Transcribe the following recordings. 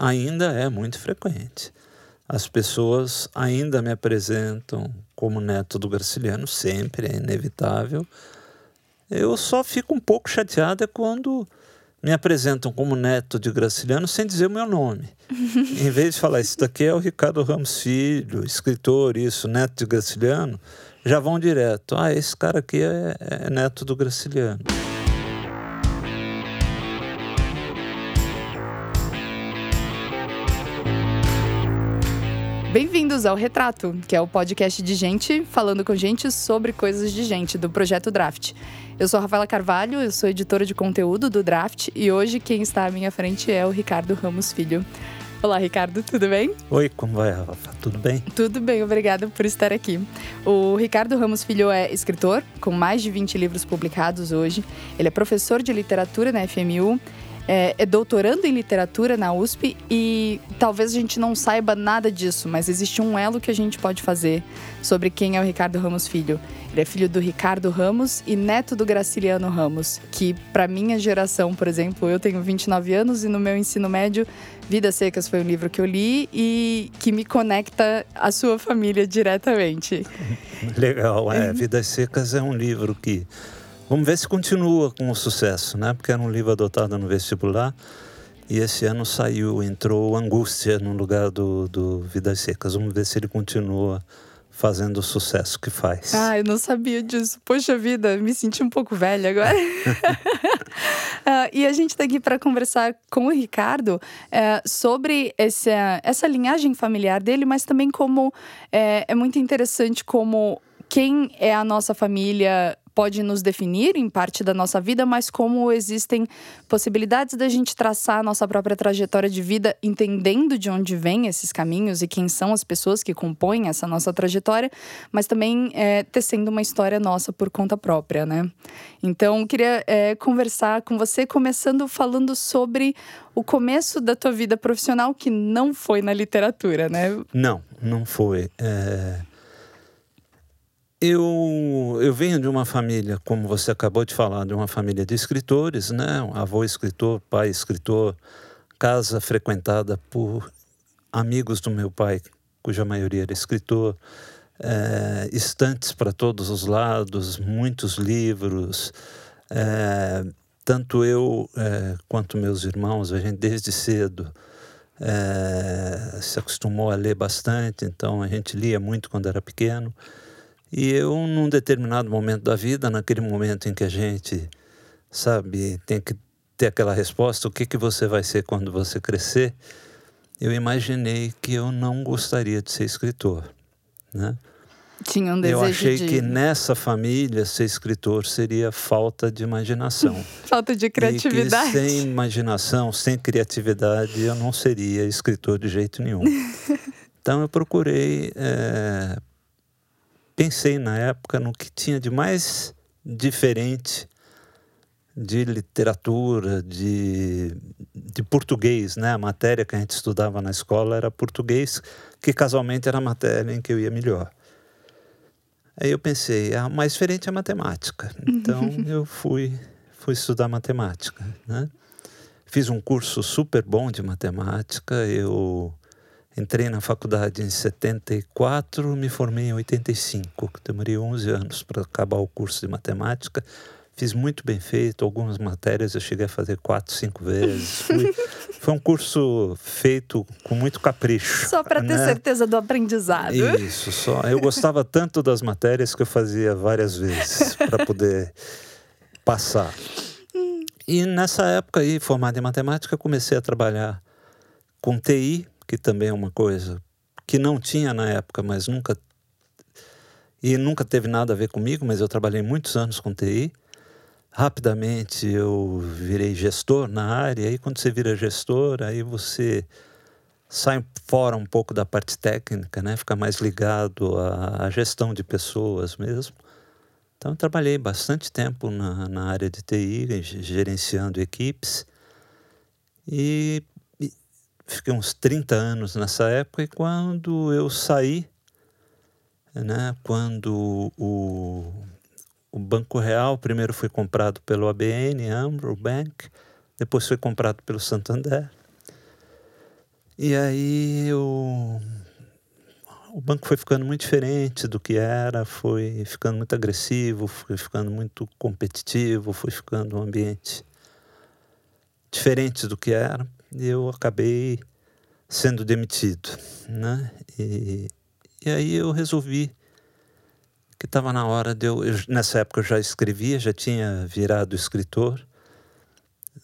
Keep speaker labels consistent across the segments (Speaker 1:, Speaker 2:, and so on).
Speaker 1: ainda é muito frequente. As pessoas ainda me apresentam como neto do Graciliano, sempre, é inevitável. Eu só fico um pouco chateada quando me apresentam como neto de Graciliano sem dizer o meu nome. em vez de falar, isso daqui é o Ricardo Ramos Filho, escritor, isso, neto de Graciliano, já vão direto. Ah, esse cara aqui é, é neto do Graciliano.
Speaker 2: Bem-vindos ao Retrato, que é o podcast de gente falando com gente sobre coisas de gente, do projeto Draft. Eu sou a Rafaela Carvalho, eu sou editora de conteúdo do Draft e hoje quem está à minha frente é o Ricardo Ramos Filho. Olá, Ricardo, tudo bem?
Speaker 1: Oi, como vai, Rafa? Tudo bem?
Speaker 2: Tudo bem, obrigada por estar aqui. O Ricardo Ramos Filho é escritor, com mais de 20 livros publicados hoje. Ele é professor de literatura na FMU é, é doutorando em literatura na USP e talvez a gente não saiba nada disso, mas existe um elo que a gente pode fazer sobre quem é o Ricardo Ramos Filho. Ele é filho do Ricardo Ramos e neto do Graciliano Ramos, que para minha geração, por exemplo, eu tenho 29 anos e no meu ensino médio, Vidas Secas foi um livro que eu li e que me conecta à sua família diretamente.
Speaker 1: Legal, é. Vidas Secas é um livro que Vamos ver se continua com o sucesso, né? Porque era um livro adotado no vestibular e esse ano saiu, entrou Angústia no lugar do, do Vidas Secas. Vamos ver se ele continua fazendo o sucesso que faz.
Speaker 2: Ah, eu não sabia disso. Poxa vida, me senti um pouco velha agora. uh, e a gente está aqui para conversar com o Ricardo uh, sobre essa, essa linhagem familiar dele, mas também como uh, é muito interessante como quem é a nossa família pode nos definir em parte da nossa vida, mas como existem possibilidades da gente traçar a nossa própria trajetória de vida, entendendo de onde vêm esses caminhos e quem são as pessoas que compõem essa nossa trajetória, mas também é, tecendo uma história nossa por conta própria, né? Então, queria é, conversar com você, começando falando sobre o começo da tua vida profissional, que não foi na literatura, né?
Speaker 1: Não, não foi. É eu, eu venho de uma família, como você acabou de falar, de uma família de escritores, né? Avô escritor, pai escritor, casa frequentada por amigos do meu pai, cuja maioria era escritor, é, estantes para todos os lados, muitos livros. É, tanto eu é, quanto meus irmãos, a gente desde cedo se acostumou a ler bastante, então a gente lia muito quando era pequeno. E eu, num determinado momento da vida, naquele momento em que a gente, sabe, tem que ter aquela resposta: o que, que você vai ser quando você crescer? Eu imaginei que eu não gostaria de ser escritor, né?
Speaker 2: Tinha um desejo
Speaker 1: Eu achei
Speaker 2: de...
Speaker 1: que nessa família ser escritor seria falta de imaginação.
Speaker 2: falta de criatividade.
Speaker 1: E que sem imaginação, sem criatividade, eu não seria escritor de jeito nenhum. então eu procurei é, pensei na época no que tinha de mais diferente de literatura, de, de português, né? A matéria que a gente estudava na escola era português, que casualmente era a matéria em que eu ia melhor. Aí eu pensei, a mais diferente é matemática. Então eu fui, fui estudar matemática, né? Fiz um curso super bom de matemática, eu Entrei na faculdade em 74, me formei em 85. Demorei 11 anos para acabar o curso de matemática. Fiz muito bem feito, algumas matérias eu cheguei a fazer quatro, cinco vezes. Fui, foi um curso feito com muito capricho.
Speaker 2: Só para ter
Speaker 1: né?
Speaker 2: certeza do aprendizado.
Speaker 1: Isso, só. Eu gostava tanto das matérias que eu fazia várias vezes para poder passar. E nessa época aí, formado em matemática, comecei a trabalhar com TI, que também é uma coisa que não tinha na época, mas nunca e nunca teve nada a ver comigo, mas eu trabalhei muitos anos com TI. Rapidamente eu virei gestor na área, e quando você vira gestor, aí você sai fora um pouco da parte técnica, né? Fica mais ligado à, à gestão de pessoas mesmo. Então, trabalhei bastante tempo na, na área de TI, gerenciando equipes. E fiquei uns 30 anos nessa época e quando eu saí, né, quando o, o Banco Real primeiro foi comprado pelo ABN, Amro Bank, depois foi comprado pelo Santander. E aí eu o banco foi ficando muito diferente do que era, foi ficando muito agressivo, foi ficando muito competitivo, foi ficando um ambiente diferente do que era, eu acabei sendo demitido, né? E, e aí eu resolvi que estava na hora de eu, eu, nessa época eu já escrevia, já tinha virado escritor.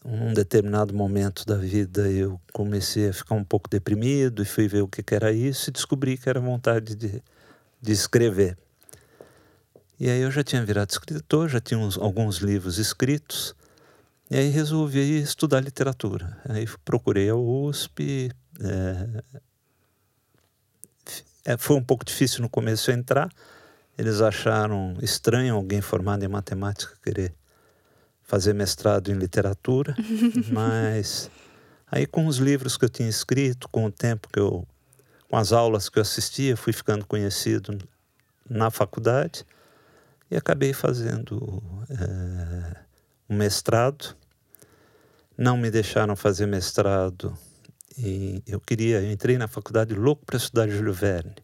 Speaker 1: Um determinado momento da vida eu comecei a ficar um pouco deprimido e fui ver o que, que era isso e descobri que era vontade de, de escrever. E aí eu já tinha virado escritor, já tinha uns, alguns livros escritos, e aí resolvi estudar literatura. Aí procurei a USP. É, é, foi um pouco difícil no começo entrar. Eles acharam estranho alguém formado em matemática querer fazer mestrado em literatura, mas aí com os livros que eu tinha escrito, com o tempo que eu, com as aulas que eu assistia, fui ficando conhecido na faculdade e acabei fazendo é, um mestrado. Não me deixaram fazer mestrado e eu queria, eu entrei na faculdade louco para estudar Júlio Verne.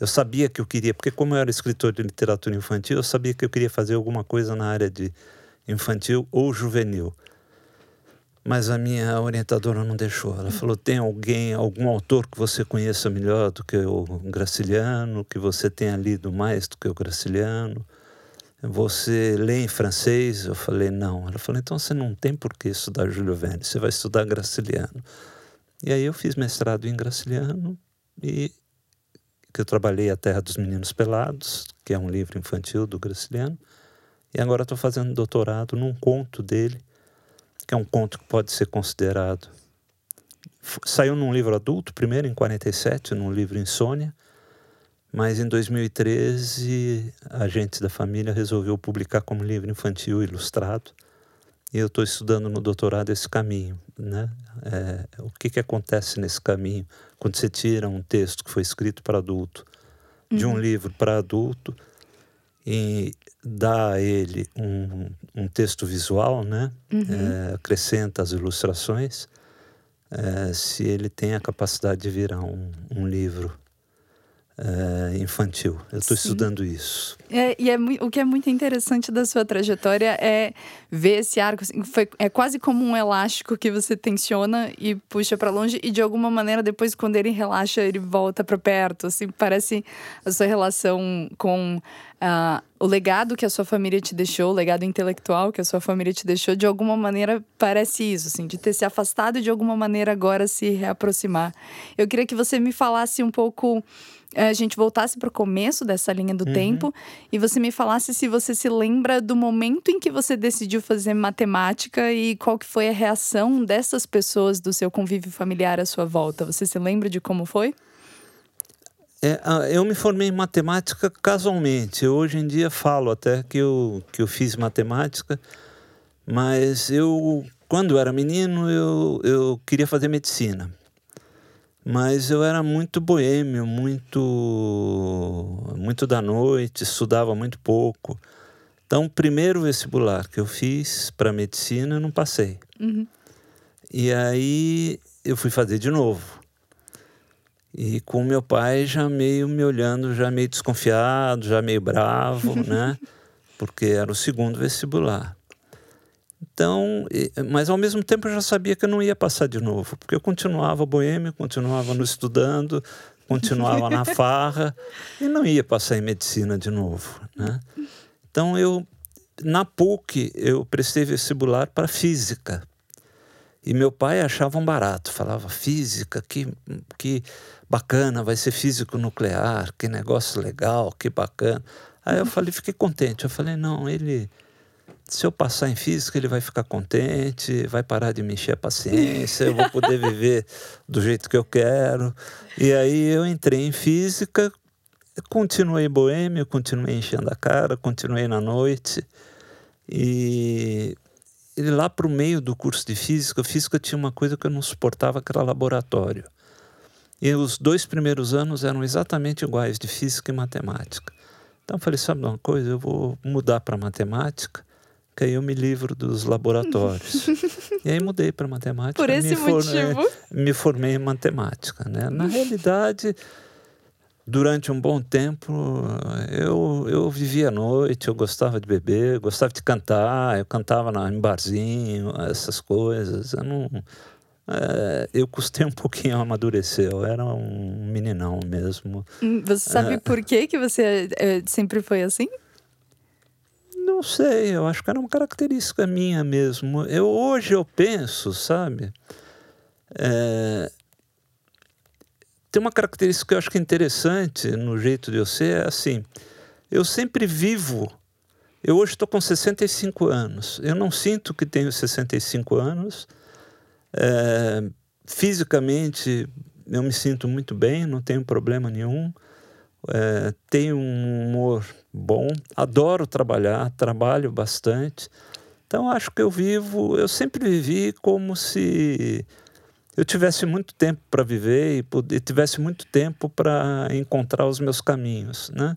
Speaker 1: Eu sabia que eu queria, porque como eu era escritor de literatura infantil, eu sabia que eu queria fazer alguma coisa na área de infantil ou juvenil. Mas a minha orientadora não deixou. Ela falou: tem alguém, algum autor que você conheça melhor do que o Graciliano, que você tenha lido mais do que o Graciliano? Você lê em francês? Eu falei: não. Ela falou: então você não tem por que estudar Júlio Verne, você vai estudar Graciliano. E aí eu fiz mestrado em Graciliano e que eu trabalhei A Terra dos Meninos Pelados, que é um livro infantil do Graciliano. E agora estou fazendo doutorado num conto dele, que é um conto que pode ser considerado. Saiu num livro adulto, primeiro em 47, num livro Insônia, mas em 2013 a gente da família resolveu publicar como livro infantil ilustrado. E eu estou estudando no doutorado esse caminho, né? É, o que, que acontece nesse caminho quando você tira um texto que foi escrito para adulto de um uhum. livro para adulto e dá a ele um, um texto visual, né? Uhum. É, acrescenta as ilustrações, é, se ele tem a capacidade de virar um, um livro é, infantil. Eu estou estudando isso.
Speaker 2: É, e é, o que é muito interessante da sua trajetória é ver esse arco. Assim, foi, é quase como um elástico que você tensiona e puxa para longe, e de alguma maneira, depois, quando ele relaxa, ele volta para perto. Assim, parece a sua relação com uh, o legado que a sua família te deixou, o legado intelectual que a sua família te deixou, de alguma maneira parece isso, assim, de ter se afastado e de alguma maneira agora se reaproximar. Eu queria que você me falasse um pouco a gente voltasse para o começo dessa linha do uhum. tempo e você me falasse se você se lembra do momento em que você decidiu fazer matemática e qual que foi a reação dessas pessoas do seu convívio familiar à sua volta. Você se lembra de como foi?
Speaker 1: É, eu me formei em matemática casualmente. Eu, hoje em dia falo até que eu, que eu fiz matemática, mas eu, quando era menino, eu, eu queria fazer medicina. Mas eu era muito boêmio, muito, muito da noite, estudava muito pouco. Então, o primeiro vestibular que eu fiz para medicina, eu não passei. Uhum. E aí eu fui fazer de novo. E com meu pai já meio me olhando, já meio desconfiado, já meio bravo, né? Porque era o segundo vestibular. Então, mas ao mesmo tempo eu já sabia que eu não ia passar de novo, porque eu continuava boêmio, continuava no estudando, continuava na farra e não ia passar em medicina de novo, né? Então eu na PUC eu prestei vestibular para física. E meu pai achava um barato, falava física, que que bacana, vai ser físico nuclear, que negócio legal, que bacana. Aí eu falei, fiquei contente. Eu falei, não, ele se eu passar em física, ele vai ficar contente, vai parar de me encher a paciência, eu vou poder viver do jeito que eu quero. E aí eu entrei em física, continuei boêmio, continuei enchendo a cara, continuei na noite. E, e lá para o meio do curso de física, física tinha uma coisa que eu não suportava, que era laboratório. E os dois primeiros anos eram exatamente iguais, de física e matemática. Então eu falei, sabe uma coisa, eu vou mudar para matemática que aí eu me livro dos laboratórios. e aí mudei para matemática.
Speaker 2: Por esse
Speaker 1: me
Speaker 2: motivo?
Speaker 1: me formei em matemática, né? Na realidade, durante um bom tempo, eu, eu vivia à noite, eu gostava de beber, gostava de cantar, eu cantava na, em barzinho, essas coisas. Eu não... É, eu custei um pouquinho a amadurecer, eu era um meninão mesmo.
Speaker 2: Hum, você sabe é, por que, que você é, sempre foi assim?
Speaker 1: Não sei, eu acho que era uma característica minha mesmo. Eu, hoje eu penso, sabe? É, tem uma característica que eu acho que é interessante no jeito de eu ser, é assim, eu sempre vivo. Eu hoje estou com 65 anos. Eu não sinto que tenho 65 anos. É, fisicamente, eu me sinto muito bem, não tenho problema nenhum. É, tenho um humor bom, adoro trabalhar, trabalho bastante. Então acho que eu vivo, eu sempre vivi como se eu tivesse muito tempo para viver e, tivesse muito tempo para encontrar os meus caminhos, né?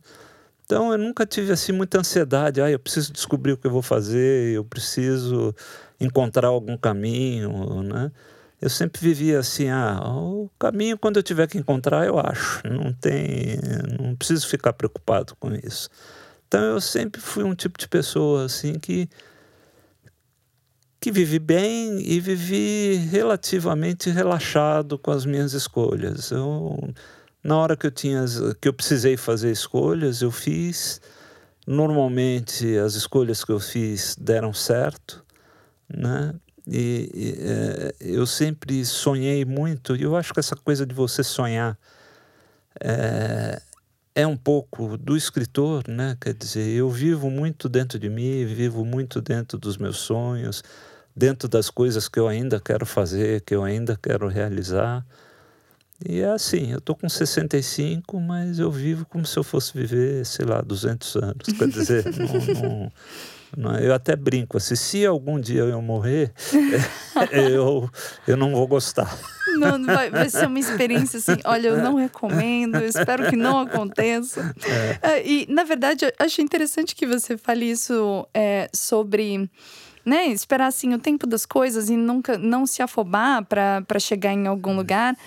Speaker 1: Então eu nunca tive assim muita ansiedade, ah, eu preciso descobrir o que eu vou fazer, eu preciso encontrar algum caminho, né? Eu sempre vivia assim, ah, o caminho quando eu tiver que encontrar eu acho, não tem, não preciso ficar preocupado com isso. Então eu sempre fui um tipo de pessoa assim que que vivi bem e vivi relativamente relaxado com as minhas escolhas. Eu na hora que eu tinha que eu precisei fazer escolhas, eu fiz. Normalmente as escolhas que eu fiz deram certo, né? E, e é, eu sempre sonhei muito, e eu acho que essa coisa de você sonhar é, é um pouco do escritor, né? Quer dizer, eu vivo muito dentro de mim, vivo muito dentro dos meus sonhos, dentro das coisas que eu ainda quero fazer, que eu ainda quero realizar. E é assim, eu tô com 65, mas eu vivo como se eu fosse viver, sei lá, 200 anos. Quer dizer, não, não? Eu até brinco assim, se algum dia eu morrer, eu, eu não vou gostar.
Speaker 2: Não, vai, vai, ser uma experiência assim, olha, eu não recomendo, espero que não aconteça. É. E, na verdade, eu acho interessante que você fale isso é, sobre né, esperar assim o tempo das coisas e nunca não se afobar para chegar em algum lugar,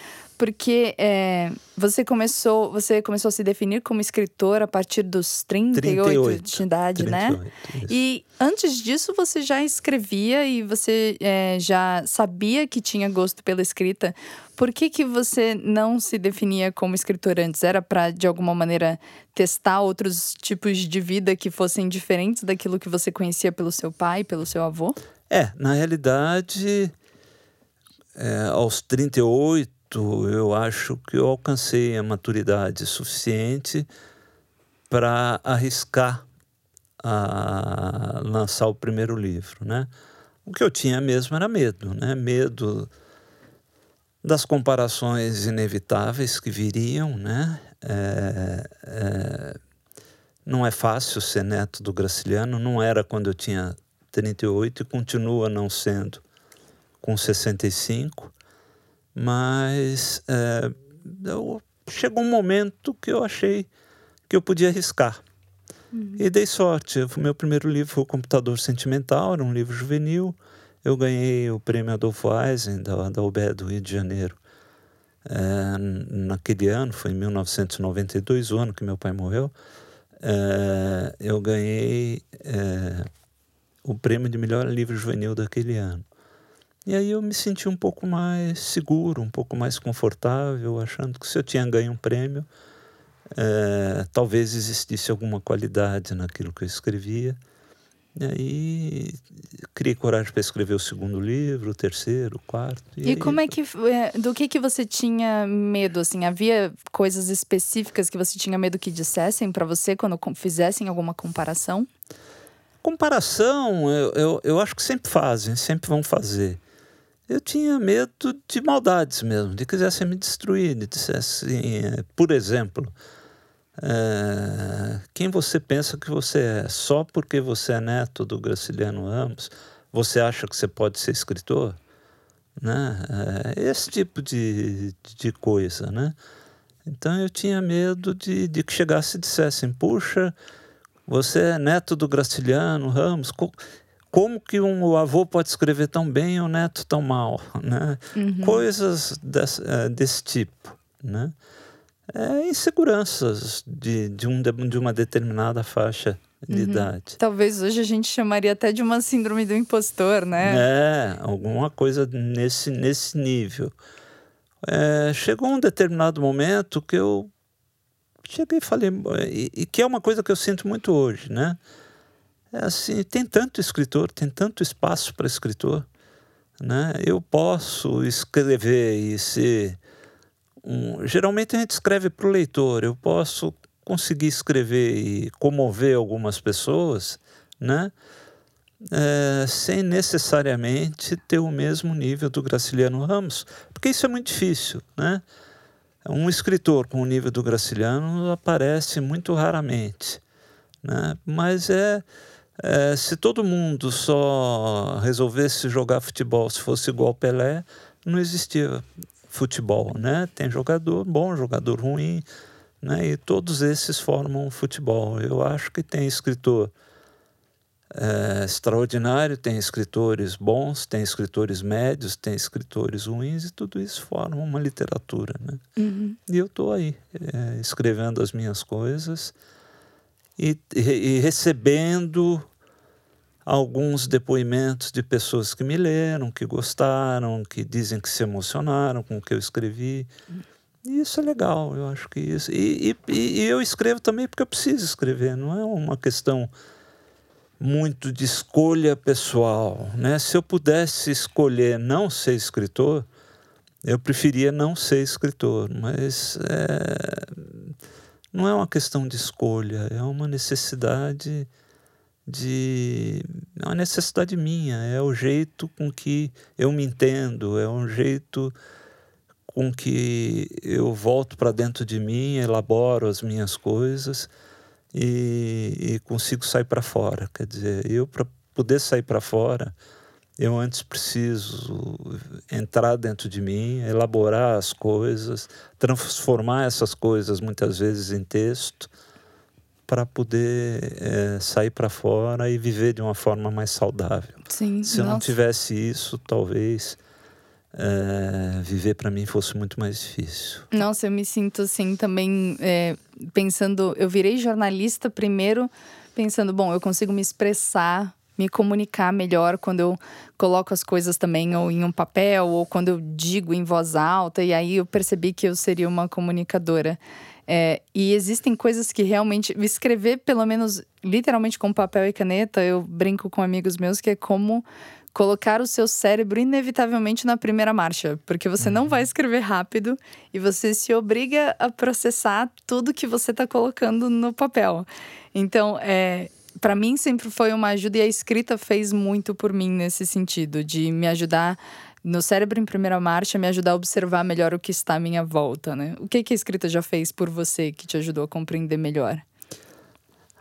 Speaker 2: porque é, você começou você começou a se definir como escritor a partir dos 38, 38 de idade, 38, né? Isso. E antes disso você já escrevia e você é, já sabia que tinha gosto pela escrita. Por que, que você não se definia como escritor antes? Era para, de alguma maneira, testar outros tipos de vida que fossem diferentes daquilo que você conhecia pelo seu pai, pelo seu avô?
Speaker 1: É, na realidade, é, aos 38, eu acho que eu alcancei a maturidade suficiente para arriscar a lançar o primeiro livro, né? O que eu tinha mesmo era medo, né? Medo das comparações inevitáveis que viriam, né? É, é, não é fácil ser neto do Graciliano, não era quando eu tinha 38 e continua não sendo com 65. Mas é, eu, chegou um momento que eu achei que eu podia arriscar. Uhum. E dei sorte. O meu primeiro livro foi O Computador Sentimental, era um livro juvenil. Eu ganhei o prêmio Adolfo Eisen, da, da UBE do Rio de Janeiro. É, naquele ano, foi em 1992, o ano que meu pai morreu, é, eu ganhei é, o prêmio de melhor livro juvenil daquele ano. E aí eu me senti um pouco mais seguro, um pouco mais confortável, achando que se eu tinha ganho um prêmio, é, talvez existisse alguma qualidade naquilo que eu escrevia. E aí criei coragem para escrever o segundo livro, o terceiro, o quarto.
Speaker 2: E, e como é que é, do que que você tinha medo assim? Havia coisas específicas que você tinha medo que dissessem para você quando fizessem alguma comparação?
Speaker 1: Comparação, eu, eu, eu acho que sempre fazem, sempre vão fazer eu tinha medo de maldades mesmo, de quisessem me destruir, de dissessem, por exemplo, é, quem você pensa que você é? Só porque você é neto do Graciliano Ramos, você acha que você pode ser escritor? Né? É, esse tipo de, de coisa, né? Então eu tinha medo de, de que chegasse e dissessem, puxa, você é neto do Graciliano Ramos, como que um, avô pode escrever tão bem e o neto tão mal, né? Uhum. Coisas desse, é, desse tipo, né? É, inseguranças de, de, um, de uma determinada faixa de uhum. idade.
Speaker 2: Talvez hoje a gente chamaria até de uma síndrome do impostor, né?
Speaker 1: É, alguma coisa nesse, nesse nível. É, chegou um determinado momento que eu cheguei e falei, e, e, que é uma coisa que eu sinto muito hoje, né? É assim, tem tanto escritor, tem tanto espaço para escritor, né? Eu posso escrever e ser um, geralmente a gente escreve para o leitor, eu posso conseguir escrever e comover algumas pessoas, né? É, sem necessariamente ter o mesmo nível do Graciliano Ramos, porque isso é muito difícil, né? Um escritor com o nível do Graciliano aparece muito raramente, né? Mas é, é se todo mundo só resolvesse jogar futebol se fosse igual Pelé, não existia futebol, né? Tem jogador bom, jogador ruim, né? E todos esses formam futebol. Eu acho que tem escritor é, extraordinário, tem escritores bons, tem escritores médios, tem escritores ruins e tudo isso forma uma literatura, né? Uhum. E eu estou aí é, escrevendo as minhas coisas e, e, e, recebendo alguns depoimentos de pessoas que me leram, que gostaram, que dizem que se emocionaram com o que eu escrevi. E isso é legal, eu acho que isso. E, e, e eu escrevo também porque eu preciso escrever, não é uma questão muito de escolha pessoal, né? Se eu pudesse escolher não ser escritor, eu preferia não ser escritor, mas é, não é uma questão de escolha, é uma necessidade de é uma necessidade minha, é o jeito com que eu me entendo, é um jeito com que eu volto para dentro de mim, elaboro as minhas coisas e, e consigo sair para fora. Quer dizer, eu para poder sair para fora, eu antes preciso entrar dentro de mim, elaborar as coisas, transformar essas coisas muitas vezes em texto para poder é, sair para fora e viver de uma forma mais saudável.
Speaker 2: Sim,
Speaker 1: Se eu não tivesse isso, talvez é, viver para mim fosse muito mais difícil.
Speaker 2: Nossa, eu me sinto assim também é, pensando. Eu virei jornalista primeiro, pensando, bom, eu consigo me expressar, me comunicar melhor quando eu coloco as coisas também ou em um papel ou quando eu digo em voz alta. E aí eu percebi que eu seria uma comunicadora. É, e existem coisas que realmente. Escrever, pelo menos literalmente com papel e caneta, eu brinco com amigos meus que é como colocar o seu cérebro inevitavelmente na primeira marcha, porque você não vai escrever rápido e você se obriga a processar tudo que você está colocando no papel. Então, é, para mim sempre foi uma ajuda e a escrita fez muito por mim nesse sentido, de me ajudar no cérebro em primeira marcha, me ajudar a observar melhor o que está à minha volta, né? O que, que a escrita já fez por você que te ajudou a compreender melhor?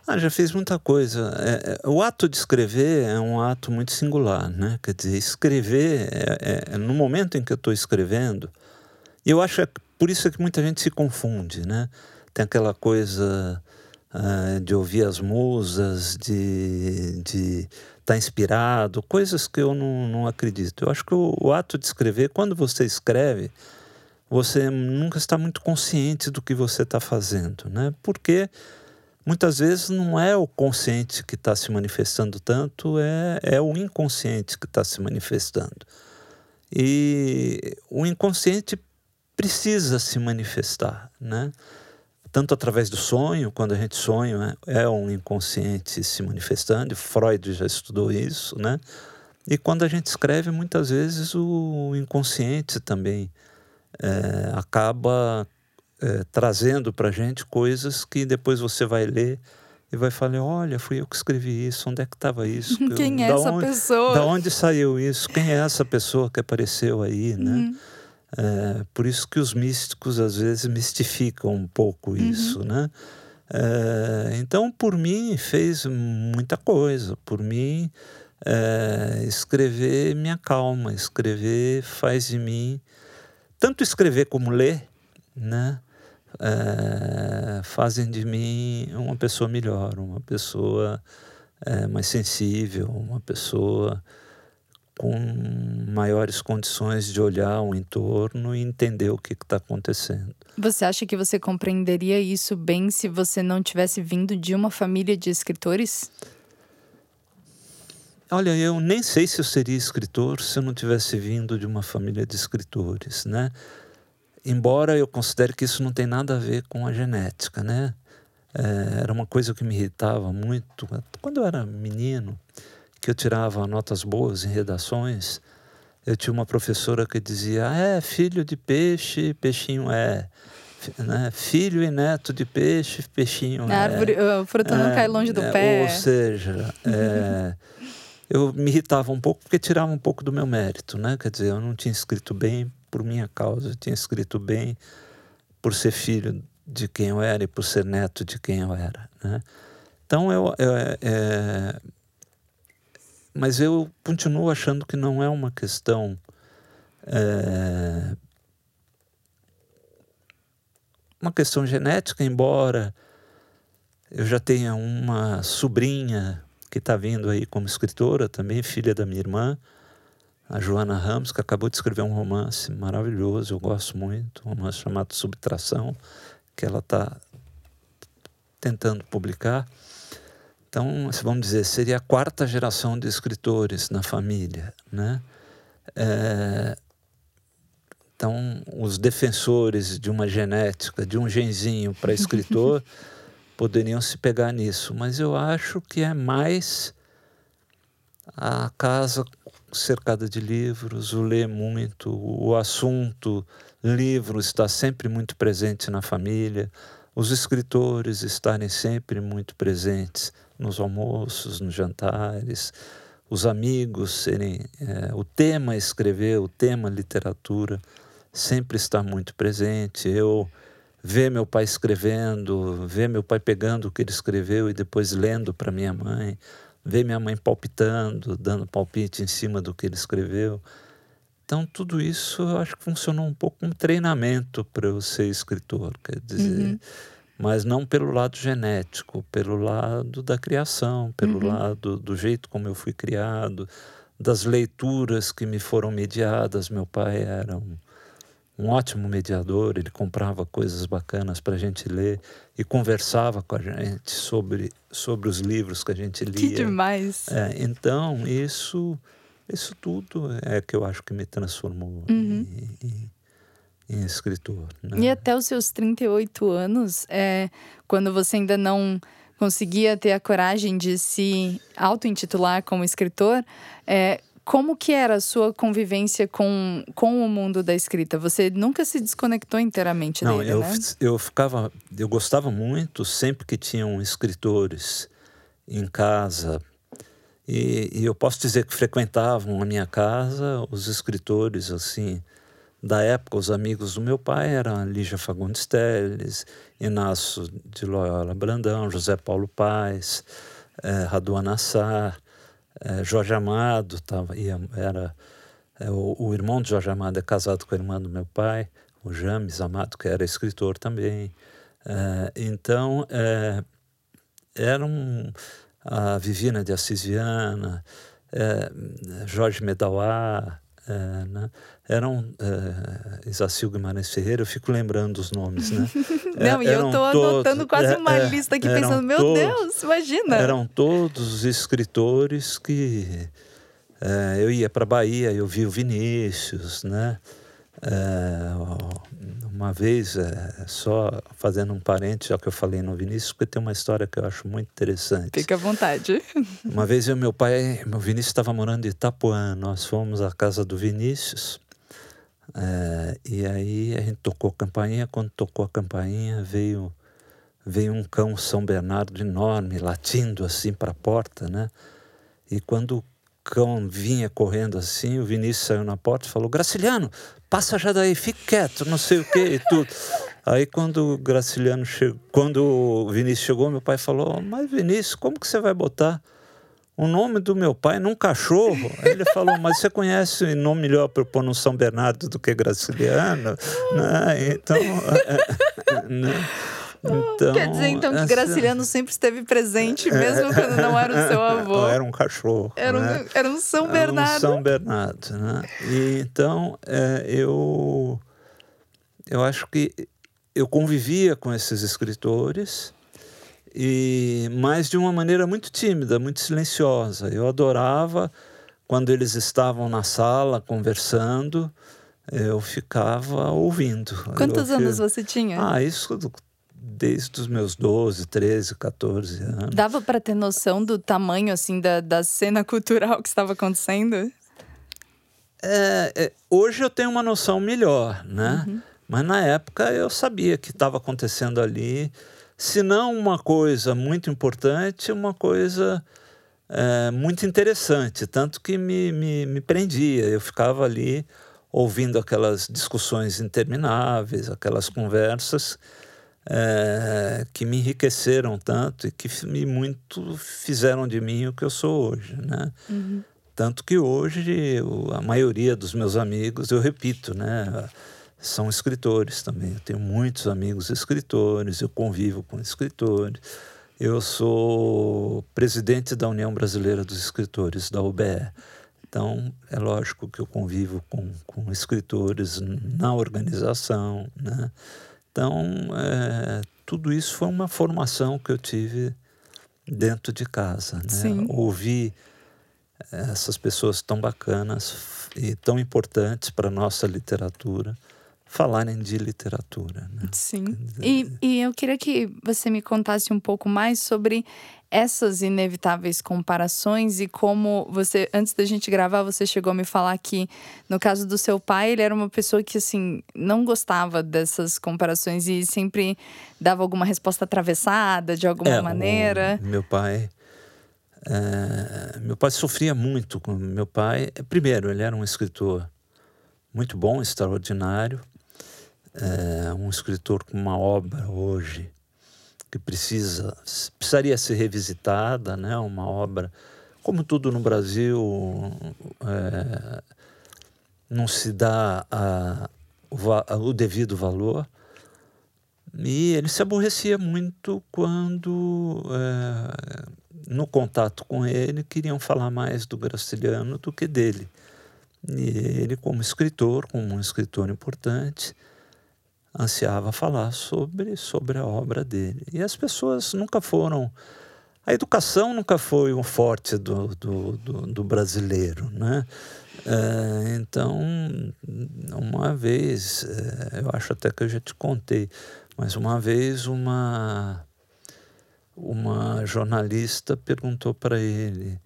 Speaker 1: Ah, já fez muita coisa. É, é, o ato de escrever é um ato muito singular, né? Quer dizer, escrever, é, é, é no momento em que eu estou escrevendo, eu acho que por isso é que muita gente se confunde, né? Tem aquela coisa uh, de ouvir as musas, de estar tá inspirado, coisas que eu não, não acredito. Eu acho que o, o ato de escrever, quando você escreve, você nunca está muito consciente do que você está fazendo, né? Porque muitas vezes não é o consciente que está se manifestando tanto, é, é o inconsciente que está se manifestando. E o inconsciente precisa se manifestar, né? Tanto através do sonho, quando a gente sonha, é um inconsciente se manifestando, Freud já estudou isso, né? E quando a gente escreve, muitas vezes o inconsciente também é, acaba é, trazendo para a gente coisas que depois você vai ler e vai falar: olha, fui eu que escrevi isso, onde é que estava isso?
Speaker 2: Quem é essa
Speaker 1: onde,
Speaker 2: pessoa?
Speaker 1: Da onde saiu isso? Quem é essa pessoa que apareceu aí, né? Uhum. É, por isso que os místicos às vezes mistificam um pouco uhum. isso, né? É, então, por mim, fez muita coisa. Por mim, é, escrever me acalma, escrever faz de mim, tanto escrever como ler, né? fazem de mim uma pessoa melhor, uma pessoa é, mais sensível, uma pessoa com maiores condições de olhar o entorno e entender o que está acontecendo.
Speaker 2: Você acha que você compreenderia isso bem se você não tivesse vindo de uma família de escritores?
Speaker 1: Olha, eu nem sei se eu seria escritor se eu não tivesse vindo de uma família de escritores, né? Embora eu considere que isso não tem nada a ver com a genética, né? É, era uma coisa que me irritava muito quando eu era menino, que eu tirava notas boas em redações. Eu tinha uma professora que dizia: ah, é filho de peixe, peixinho é. Né? Filho e neto de peixe, peixinho
Speaker 2: a árvore,
Speaker 1: é.
Speaker 2: O fruto não é, cai longe do
Speaker 1: é,
Speaker 2: pé.
Speaker 1: Ou seja, é, eu me irritava um pouco porque tirava um pouco do meu mérito, né? Quer dizer, eu não tinha escrito bem por minha causa, eu tinha escrito bem por ser filho de quem eu era e por ser neto de quem eu era, né? Então eu, eu é, mas eu continuo achando que não é uma questão é, uma questão genética, embora eu já tenha uma sobrinha que está vindo aí como escritora, também filha da minha irmã, a Joana Ramos, que acabou de escrever um romance maravilhoso, eu gosto muito, um romance chamado Subtração, que ela está tentando publicar. Então, vamos dizer, seria a quarta geração de escritores na família, né? É, então, os defensores de uma genética, de um genzinho para escritor, poderiam se pegar nisso, mas eu acho que é mais a casa cercada de livros, o ler muito, o assunto livro está sempre muito presente na família, os escritores estarem sempre muito presentes nos almoços, nos jantares, os amigos serem. É, o tema escrever, o tema literatura sempre está muito presente. Eu ver meu pai escrevendo, ver meu pai pegando o que ele escreveu e depois lendo para minha mãe, ver minha mãe palpitando, dando palpite em cima do que ele escreveu. Então, tudo isso eu acho que funcionou um pouco como treinamento para eu ser escritor, quer dizer, uhum. Mas não pelo lado genético, pelo lado da criação, pelo uhum. lado do jeito como eu fui criado, das leituras que me foram mediadas. Meu pai era um um ótimo mediador, ele comprava coisas bacanas para a gente ler e conversava com a gente sobre, sobre os livros que a gente lia.
Speaker 2: Que demais!
Speaker 1: É, então, isso, isso tudo é que eu acho que me transformou uhum. em, em, escritor. Né?
Speaker 2: E até os seus 38 anos, é, quando você ainda não conseguia ter a coragem de se auto-intitular como escritor, é, como que era a sua convivência com, com o mundo da escrita? Você nunca se desconectou inteiramente
Speaker 1: Não,
Speaker 2: dele,
Speaker 1: eu,
Speaker 2: né?
Speaker 1: eu ficava, eu gostava muito sempre que tinham escritores em casa e, e, eu posso dizer que frequentavam a minha casa os escritores assim da época, os amigos do meu pai eram Lígia Fagundes Telles, Inácio de Loyola Brandão, José Paulo Paes, eh, Raduan Assar, é, Jorge Amado tava, ia, era é, o, o, irmão de Jorge Amado é casado com a irmã do meu pai, o James Amado, que era escritor também. É, então, é, eram a Vivina de Assis Viana, é, Jorge Medauá, é, né? Eram é, Isacil Guimarães Ferreira, eu fico lembrando os nomes, né?
Speaker 2: Não, é, e eu estou anotando quase uma é, lista aqui pensando, meu todos, Deus, imagina!
Speaker 1: Eram todos escritores que é, eu ia para Bahia, eu vi o Vinícius, né? É, uma vez, é, só fazendo um parente, já que eu falei no Vinícius, porque tem uma história que eu acho muito interessante.
Speaker 2: Fique à vontade.
Speaker 1: Uma vez eu meu pai, meu Vinícius estava morando em Itapuã, nós fomos à casa do Vinícius, é, e aí a gente tocou a campainha, quando tocou a campainha veio, veio um cão São Bernardo enorme, latindo assim para a porta, né? E quando cão vinha correndo assim, o Vinícius saiu na porta e falou: Graciliano, passa já daí, fique quieto, não sei o que e tudo. Aí quando o Graciliano chegou, quando o Vinícius chegou, meu pai falou: Mas Vinícius, como que você vai botar o nome do meu pai num cachorro? Aí ele falou: Mas você conhece nome melhor para pôr no São Bernardo do que Graciliano? né? Então. É, é, né?
Speaker 2: Então, Quer dizer, então, que essa... Graciliano sempre esteve presente, mesmo é, quando não era o seu avô.
Speaker 1: Era um cachorro.
Speaker 2: Era um,
Speaker 1: né?
Speaker 2: era um São Bernardo. Era
Speaker 1: um São Bernardo, né? E, então, é, eu, eu acho que eu convivia com esses escritores, e mas de uma maneira muito tímida, muito silenciosa. Eu adorava quando eles estavam na sala conversando, eu ficava ouvindo.
Speaker 2: Quantos eu, anos você tinha?
Speaker 1: Ah, isso desde os meus 12, 13, 14 anos.
Speaker 2: Dava para ter noção do tamanho assim da, da cena cultural que estava acontecendo?
Speaker 1: É, é, hoje eu tenho uma noção melhor, né? Uhum. Mas na época eu sabia que estava acontecendo ali, se não uma coisa muito importante, uma coisa é, muito interessante, tanto que me, me, me prendia. Eu ficava ali ouvindo aquelas discussões intermináveis, aquelas conversas é, que me enriqueceram tanto e que me muito fizeram de mim o que eu sou hoje, né? Uhum. Tanto que hoje a maioria dos meus amigos, eu repito, né? São escritores também. Eu tenho muitos amigos escritores, eu convivo com escritores. Eu sou presidente da União Brasileira dos Escritores, da UBE. Então, é lógico que eu convivo com, com escritores na organização, né? Então, é, tudo isso foi uma formação que eu tive dentro de casa, né?
Speaker 2: Sim.
Speaker 1: Ouvir essas pessoas tão bacanas e tão importantes para a nossa literatura falarem de literatura. Né?
Speaker 2: Sim. E, e eu queria que você me contasse um pouco mais sobre essas inevitáveis comparações e como você, antes da gente gravar, você chegou a me falar que, no caso do seu pai, ele era uma pessoa que, assim, não gostava dessas comparações e sempre dava alguma resposta atravessada de alguma é, maneira.
Speaker 1: O, meu pai. É, meu pai sofria muito com meu pai. Primeiro, ele era um escritor muito bom, extraordinário, é, um escritor com uma obra hoje que precisa precisaria ser revisitada, né? Uma obra como tudo no Brasil é, não se dá a, o, o devido valor. E ele se aborrecia muito quando, é, no contato com ele, queriam falar mais do Graciliano do que dele. E ele, como escritor, como um escritor importante, ansiava falar sobre, sobre a obra dele. E as pessoas nunca foram. A educação nunca foi um forte do, do, do, do brasileiro, né? É, então, uma vez, é, eu acho até que eu já te contei, mas uma vez uma, uma jornalista perguntou para ele: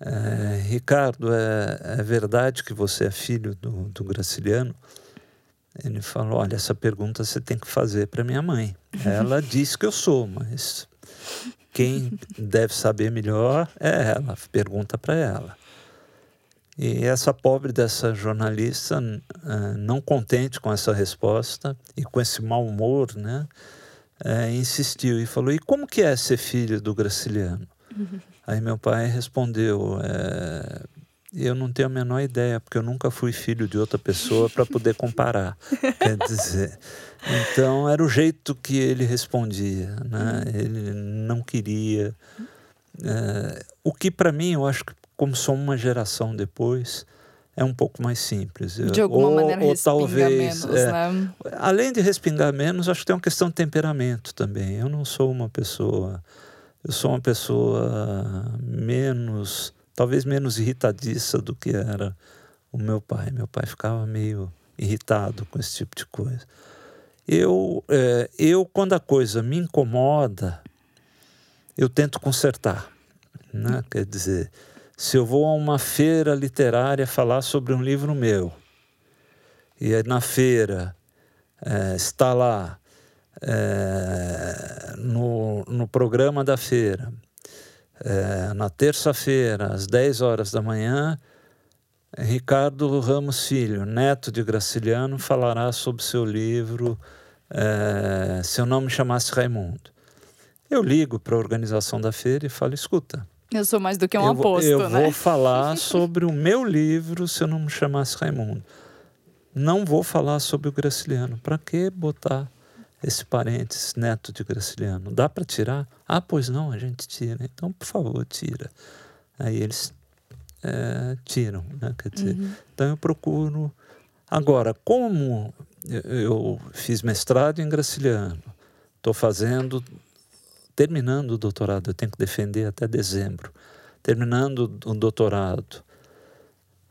Speaker 1: é, Ricardo, é, é verdade que você é filho do, do Graciliano? Ele falou: Olha, essa pergunta você tem que fazer para minha mãe. Ela diz que eu sou, mas quem deve saber melhor é ela. Pergunta para ela. E essa pobre dessa jornalista, eh, não contente com essa resposta e com esse mau humor, né, é, insistiu e falou: E como que é ser filho do Graciliano? Uhum. Aí meu pai respondeu: é, eu não tenho a menor ideia, porque eu nunca fui filho de outra pessoa para poder comparar. Quer dizer, então era o jeito que ele respondia, né? Ele não queria. É, o que para mim, eu acho que como sou uma geração depois, é um pouco mais simples.
Speaker 2: De alguma ou, maneira ou talvez, menos, é, né?
Speaker 1: Além de respingar menos, acho que tem uma questão de temperamento também. Eu não sou uma pessoa, eu sou uma pessoa menos talvez menos irritadiça do que era o meu pai. Meu pai ficava meio irritado com esse tipo de coisa. Eu, é, eu quando a coisa me incomoda, eu tento consertar. Né? Quer dizer, se eu vou a uma feira literária falar sobre um livro meu, e na feira é, está lá, é, no, no programa da feira, é, na terça-feira, às 10 horas da manhã, Ricardo Ramos Filho, neto de Graciliano, falará sobre seu livro é, Se Eu Não Me Chamasse Raimundo. Eu ligo para a organização da feira e falo: escuta.
Speaker 2: Eu sou mais do que um eu, aposto,
Speaker 1: eu
Speaker 2: né?
Speaker 1: vou falar sobre o meu livro Se Eu Não Me Chamasse Raimundo. Não vou falar sobre o Graciliano. Para que botar esse parente, esse neto de Graciliano, dá para tirar? Ah, pois não, a gente tira. Então, por favor, tira. Aí eles é, tiram, né? Quer dizer, uhum. então eu procuro. Agora, como eu fiz mestrado em Graciliano, estou fazendo, terminando o doutorado, eu tenho que defender até dezembro, terminando o doutorado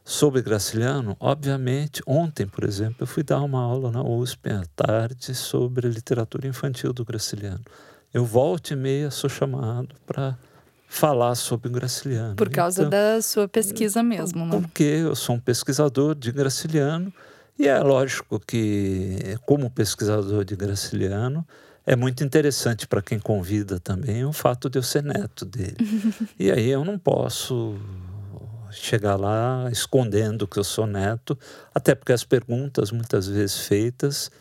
Speaker 1: sobre Graciliano, obviamente, ontem, por exemplo, eu fui dar uma aula na USP à tarde sobre literatura infantil do Graciliano. Eu volto e meia sou chamado para falar sobre o Graciliano.
Speaker 2: Por causa então, da sua pesquisa mesmo,
Speaker 1: né? Porque eu sou um pesquisador de Graciliano e é lógico que, como pesquisador de Graciliano, é muito interessante para quem convida também o fato de eu ser neto dele. e aí eu não posso chegar lá escondendo que eu sou neto, até porque as perguntas muitas vezes feitas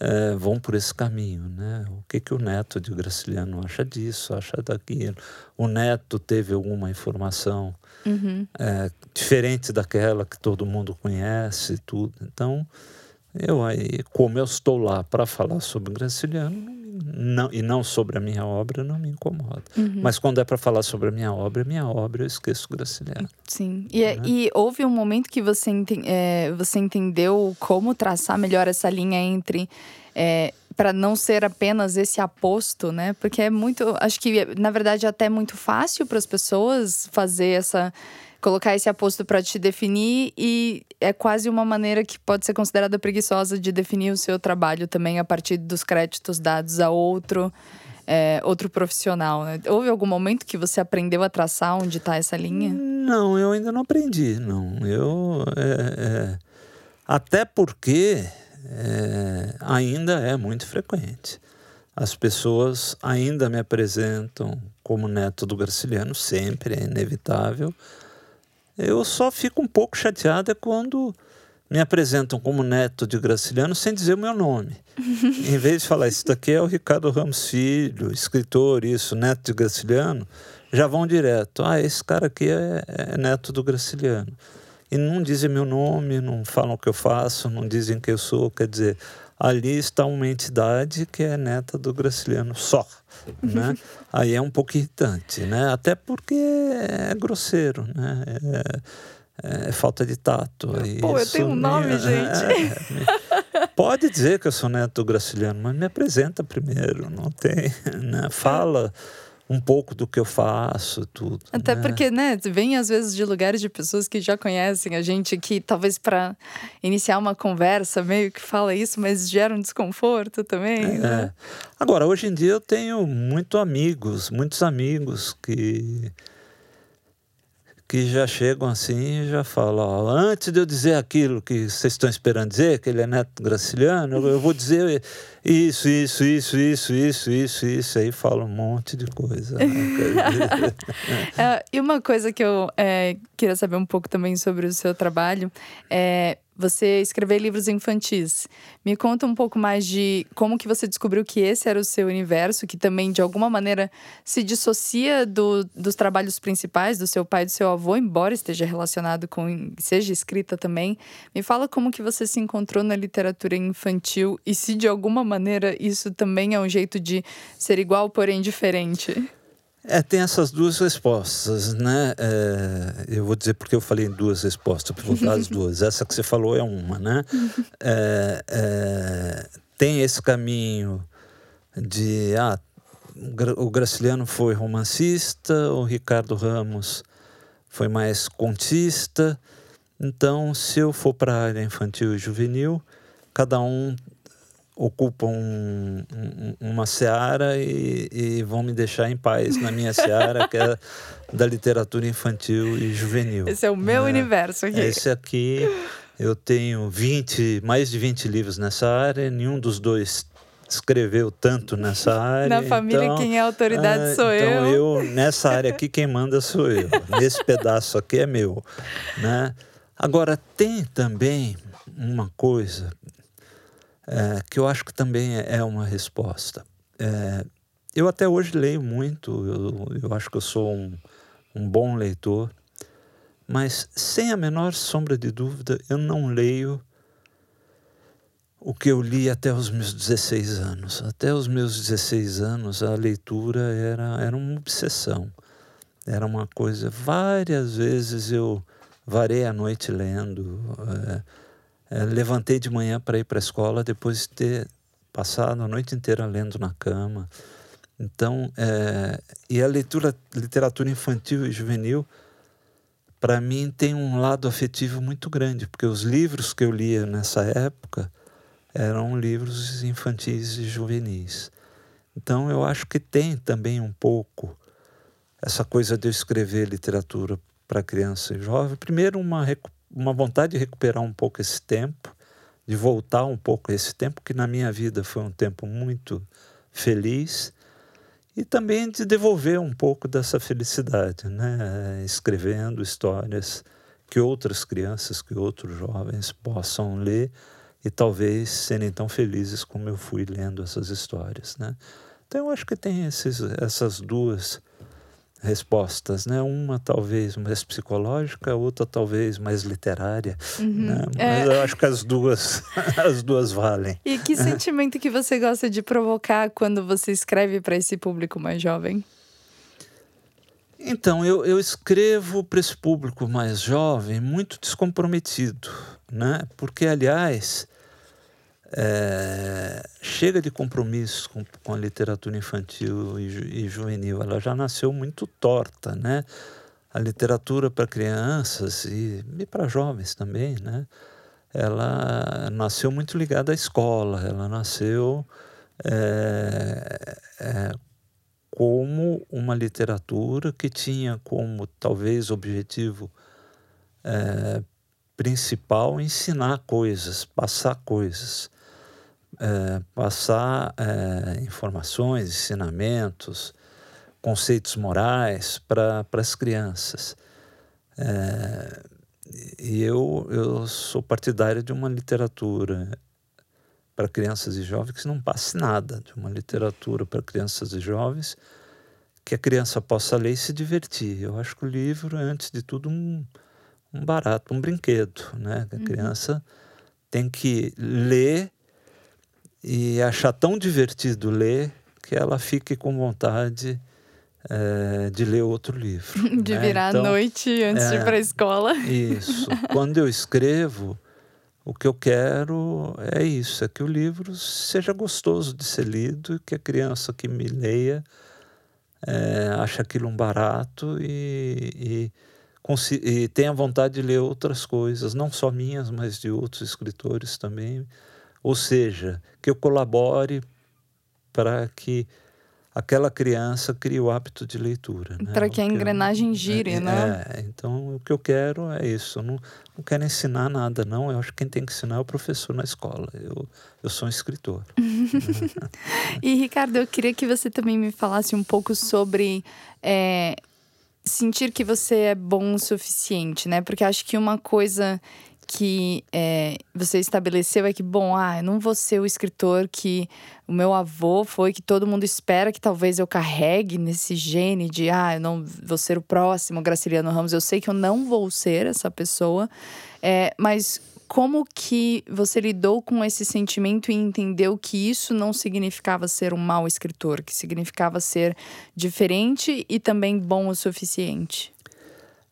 Speaker 1: é, vão por esse caminho, né? O que que o neto de Graciliano acha disso, acha daquilo? O neto teve alguma informação uhum. é, diferente daquela que todo mundo conhece, tudo. Então, eu aí, como eu estou lá para falar sobre Graciliano, não, e não sobre a minha obra não me incomoda. Uhum. Mas quando é para falar sobre a minha obra, minha obra eu esqueço Graciliano.
Speaker 2: Sim. E, né? e houve um momento que você, ente, é, você entendeu como traçar melhor essa linha entre. É, para não ser apenas esse aposto, né? Porque é muito, acho que na verdade é até muito fácil para as pessoas fazer essa colocar esse aposto para te definir e é quase uma maneira que pode ser considerada preguiçosa de definir o seu trabalho também a partir dos créditos dados a outro é, outro profissional. Né? Houve algum momento que você aprendeu a traçar onde está essa linha?
Speaker 1: Não, eu ainda não aprendi, não. Eu é, é, até porque é, ainda é muito frequente. As pessoas ainda me apresentam como neto do Graciliano, sempre é inevitável, eu só fico um pouco chateada quando me apresentam como neto de Graciliano sem dizer o meu nome. em vez de falar, isso daqui é o Ricardo Ramos Filho, escritor, isso, neto de Graciliano, já vão direto. Ah, esse cara aqui é, é neto do Graciliano. E não dizem meu nome, não falam o que eu faço, não dizem quem eu sou. Quer dizer, ali está uma entidade que é neta do Graciliano só. Né? Aí é um pouco irritante, né? Até porque é grosseiro, né? É, é falta de tato.
Speaker 2: Pô, eu tenho um nome, me, gente.
Speaker 1: É, me, pode dizer que eu sou neto do Graciliano, mas me apresenta primeiro, não tem, né? Fala um pouco do que eu faço, tudo.
Speaker 2: Até
Speaker 1: né?
Speaker 2: porque, né, vem às vezes de lugares de pessoas que já conhecem a gente, que talvez para iniciar uma conversa meio que fala isso, mas gera um desconforto também. É. Né?
Speaker 1: Agora, hoje em dia eu tenho muito amigos, muitos amigos que que já chegam assim e já falam, ó, antes de eu dizer aquilo que vocês estão esperando dizer, que ele é neto graciliano, eu vou dizer isso, isso, isso, isso, isso, isso, isso, aí fala um monte de coisa. Né?
Speaker 2: é, e uma coisa que eu é, queria saber um pouco também sobre o seu trabalho é você escrever livros infantis. Me conta um pouco mais de como que você descobriu que esse era o seu universo, que também de alguma maneira se dissocia do, dos trabalhos principais do seu pai e do seu avô, embora esteja relacionado com seja escrita também. Me fala como que você se encontrou na literatura infantil e se de alguma maneira isso também é um jeito de ser igual, porém diferente.
Speaker 1: É, tem essas duas respostas, né? É, eu vou dizer porque eu falei em duas respostas, vou dar as duas. Essa que você falou é uma, né? É, é, tem esse caminho de, ah, o Graciliano foi romancista, o Ricardo Ramos foi mais contista. Então, se eu for para a área infantil e juvenil, cada um ocupam um, um, uma seara e, e, vão me deixar em paz na minha seara, que é da literatura infantil e juvenil.
Speaker 2: Esse é o meu é, universo aqui.
Speaker 1: Esse aqui, eu tenho 20, mais de 20 livros nessa área, nenhum dos dois escreveu tanto nessa área.
Speaker 2: Na família, então, quem é autoridade ah, sou
Speaker 1: então
Speaker 2: eu.
Speaker 1: eu. Nessa área aqui, quem manda sou eu. Nesse pedaço aqui é meu. Né? Agora, tem também uma coisa é, que eu acho que também é, é uma resposta. É, eu até hoje leio muito, eu, eu acho que eu sou um, um bom leitor, mas sem a menor sombra de dúvida, eu não leio o que eu li até os meus 16 anos. Até os meus 16 anos, a leitura era, era uma obsessão. Era uma coisa. Várias vezes eu varei a noite lendo. É, é, levantei de manhã para ir para a escola depois de ter passado a noite inteira lendo na cama. Então, é, e a leitura, literatura infantil e juvenil, para mim tem um lado afetivo muito grande, porque os livros que eu lia nessa época eram livros infantis e juvenis. Então, eu acho que tem também um pouco essa coisa de eu escrever literatura para criança e jovem. Primeiro, uma, uma vontade de recuperar um pouco esse tempo, de voltar um pouco esse tempo, que na minha vida foi um tempo muito feliz, e também de devolver um pouco dessa felicidade, né? escrevendo histórias que outras crianças, que outros jovens possam ler e talvez serem tão felizes como eu fui lendo essas histórias. Né? Então, eu acho que tem esses, essas duas respostas, né? Uma talvez mais psicológica, outra talvez mais literária, uhum. né? Mas é... eu acho que as duas, as duas valem.
Speaker 2: E que sentimento que você gosta de provocar quando você escreve para esse público mais jovem?
Speaker 1: Então, eu, eu escrevo para esse público mais jovem muito descomprometido, né? Porque, aliás, é, chega de compromisso com, com, a literatura infantil e, e, juvenil. Ela já nasceu muito torta, né? A literatura para crianças e, e para jovens também, né? Ela nasceu muito ligada à escola. Ela nasceu é, é, como uma literatura que tinha como talvez objetivo é, principal ensinar coisas, passar coisas é, passar é, informações, ensinamentos, conceitos morais para as crianças. É, e eu, eu sou partidário de uma literatura para crianças e jovens que não passe nada, de uma literatura para crianças e jovens que a criança possa ler e se divertir. Eu acho que o livro é, antes de tudo, um, um barato, um brinquedo, né? A uhum. criança tem que ler e achar tão divertido ler que ela fique com vontade é, de ler outro livro.
Speaker 2: De né? virar então, à noite antes é, de ir para a escola.
Speaker 1: Isso. Quando eu escrevo, o que eu quero é isso: é que o livro seja gostoso de ser lido, que a criança que me leia é, ache aquilo um barato e, e, e tenha vontade de ler outras coisas, não só minhas, mas de outros escritores também ou seja, que eu colabore para que aquela criança crie o hábito de leitura. Né?
Speaker 2: Para que a engrenagem gire,
Speaker 1: é,
Speaker 2: né?
Speaker 1: É, então o que eu quero é isso. Eu não, não quero ensinar nada, não. Eu acho que quem tem que ensinar é o professor na escola. Eu, eu sou um escritor.
Speaker 2: e Ricardo, eu queria que você também me falasse um pouco sobre. É, sentir que você é bom o suficiente, né? Porque acho que uma coisa que é, você estabeleceu é que, bom, ah, eu não vou ser o escritor que o meu avô foi, que todo mundo espera que talvez eu carregue nesse gene de, ah, eu não vou ser o próximo Graciliano Ramos. Eu sei que eu não vou ser essa pessoa, é, mas como que você lidou com esse sentimento e entendeu que isso não significava ser um mau escritor, que significava ser diferente e também bom o suficiente?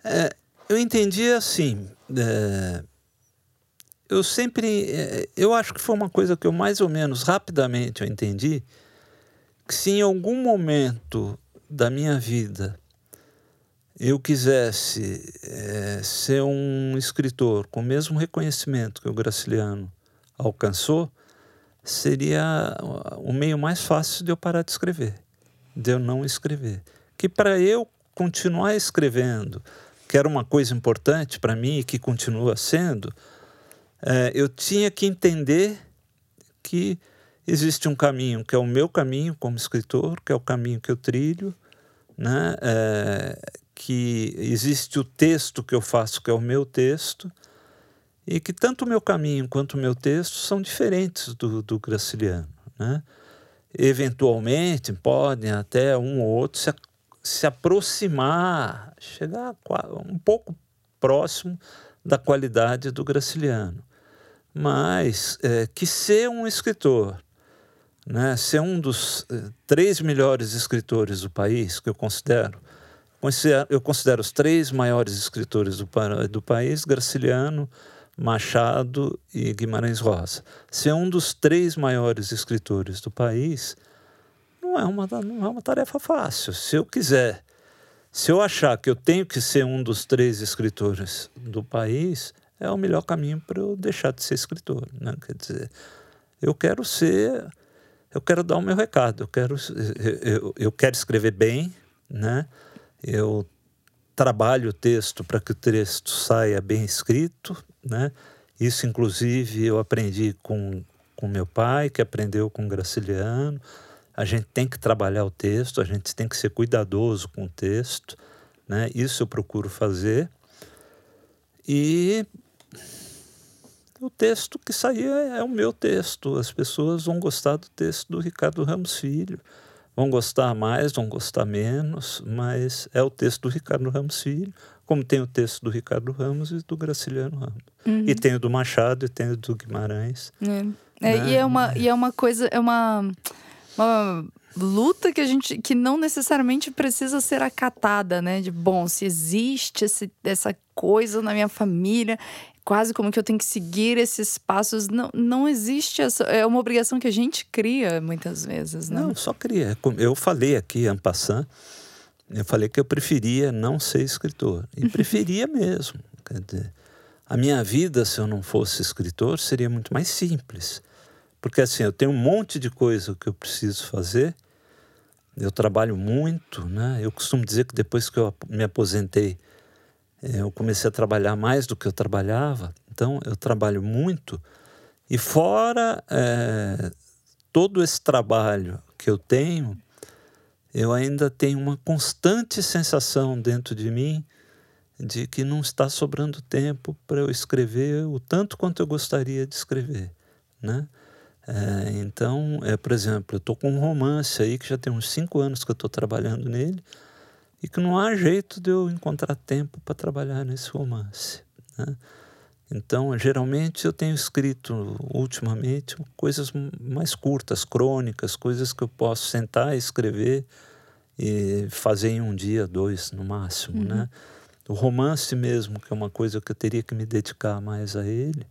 Speaker 1: É, eu entendi assim. É, eu sempre. Eh, eu acho que foi uma coisa que eu mais ou menos rapidamente eu entendi que se em algum momento da minha vida eu quisesse é, ser um escritor com o mesmo reconhecimento que o Graciliano alcançou, seria o meio mais fácil de eu parar de escrever, de eu não escrever. Que para eu continuar escrevendo, que era uma coisa importante para mim e que continua sendo, é, eu tinha que entender que existe um caminho que é o meu caminho como escritor, que é o caminho que eu trilho, né? É, que existe o texto que eu faço, que é o meu texto, e que tanto o meu caminho quanto o meu texto são diferentes do, do Graciliano. Né? Eventualmente podem até um ou outro se, se aproximar, chegar um pouco próximo da qualidade do Graciliano mas é, que ser um escritor, né, ser um dos é, três melhores escritores do país, que eu considero, eu considero os três maiores escritores do, do país, Graciliano, Machado e Guimarães Rosa. Ser um dos três maiores escritores do país não é uma, não é uma tarefa fácil. Se eu quiser, se eu achar que eu tenho que ser um dos três escritores do país, é o melhor caminho para eu deixar de ser escritor. Né? Quer dizer, eu quero ser, eu quero dar o meu recado, eu quero, eu, eu, eu quero escrever bem, né? Eu trabalho o texto para que o texto saia bem escrito, né? Isso, inclusive, eu aprendi com, com meu pai, que aprendeu com Graciliano. A gente tem que trabalhar o texto, a gente tem que ser cuidadoso com o texto, né? Isso eu procuro fazer. E o texto que sair é o meu texto. As pessoas vão gostar do texto do Ricardo Ramos Filho. Vão gostar mais, vão gostar menos, mas é o texto do Ricardo Ramos Filho, como tem o texto do Ricardo Ramos e do Graciliano Ramos. Uhum. E tem o do Machado e tem o do Guimarães.
Speaker 2: É. É, né? e, é uma, e é uma coisa, é uma, uma luta que a gente que não necessariamente precisa ser acatada, né? De bom, se existe esse, essa coisa na minha família, quase como que eu tenho que seguir esses passos. Não, não existe essa. É uma obrigação que a gente cria muitas vezes, né?
Speaker 1: Não, só cria. Eu falei aqui, en passant, eu falei que eu preferia não ser escritor. E preferia mesmo. Quer dizer, a minha vida, se eu não fosse escritor, seria muito mais simples. Porque assim, eu tenho um monte de coisa que eu preciso fazer. Eu trabalho muito, né? Eu costumo dizer que depois que eu me aposentei, é, eu comecei a trabalhar mais do que eu trabalhava, então eu trabalho muito. E fora é, todo esse trabalho que eu tenho, eu ainda tenho uma constante sensação dentro de mim de que não está sobrando tempo para eu escrever o tanto quanto eu gostaria de escrever, né? É, então, é, por exemplo, eu estou com um romance aí que já tem uns cinco anos que eu estou trabalhando nele e que não há jeito de eu encontrar tempo para trabalhar nesse romance. Né? Então, geralmente eu tenho escrito ultimamente coisas mais curtas, crônicas, coisas que eu posso sentar e escrever e fazer em um dia, dois no máximo, uhum. né? O romance mesmo, que é uma coisa que eu teria que me dedicar mais a ele,